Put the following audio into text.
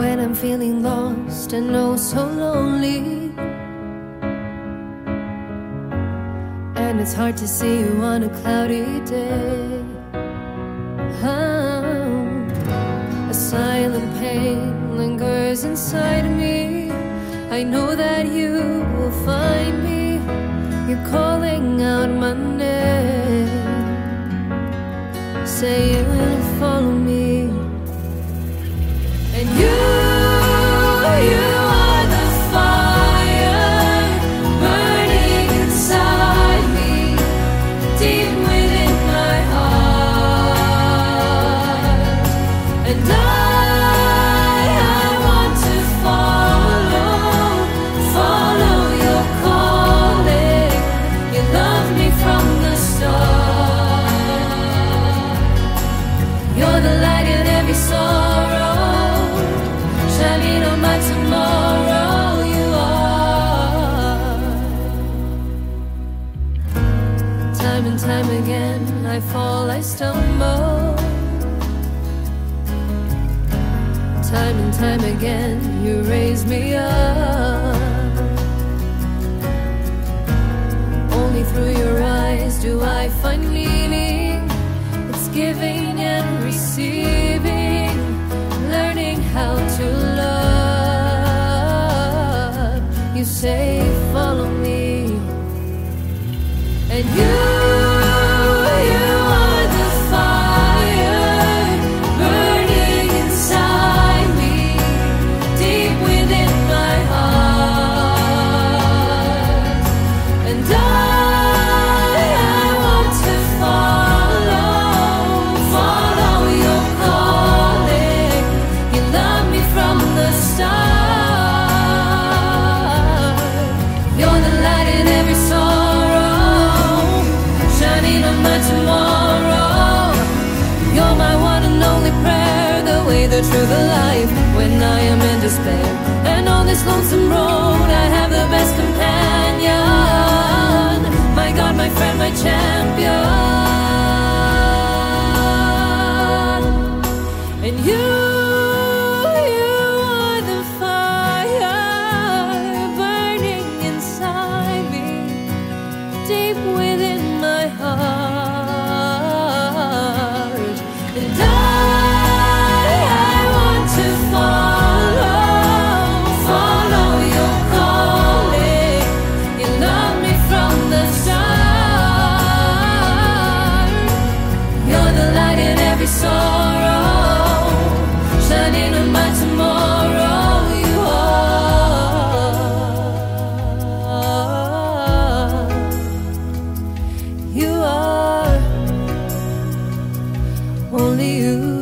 when I'm feeling lost and oh so lonely. And it's hard to see you on a cloudy day. Oh, a silent pain lingers inside me. I know that you will find me. You're calling out my name. Say you will follow me. And you shining on my tomorrow. You are. Time and time again, I fall, I stumble. Time and time again, you raise me up. Only through your eyes do I find meaning. It's giving and receiving, say, the truth, the life. When I am in despair, and on this lonesome road, I have the best companion. My God, my friend, my champion. only you.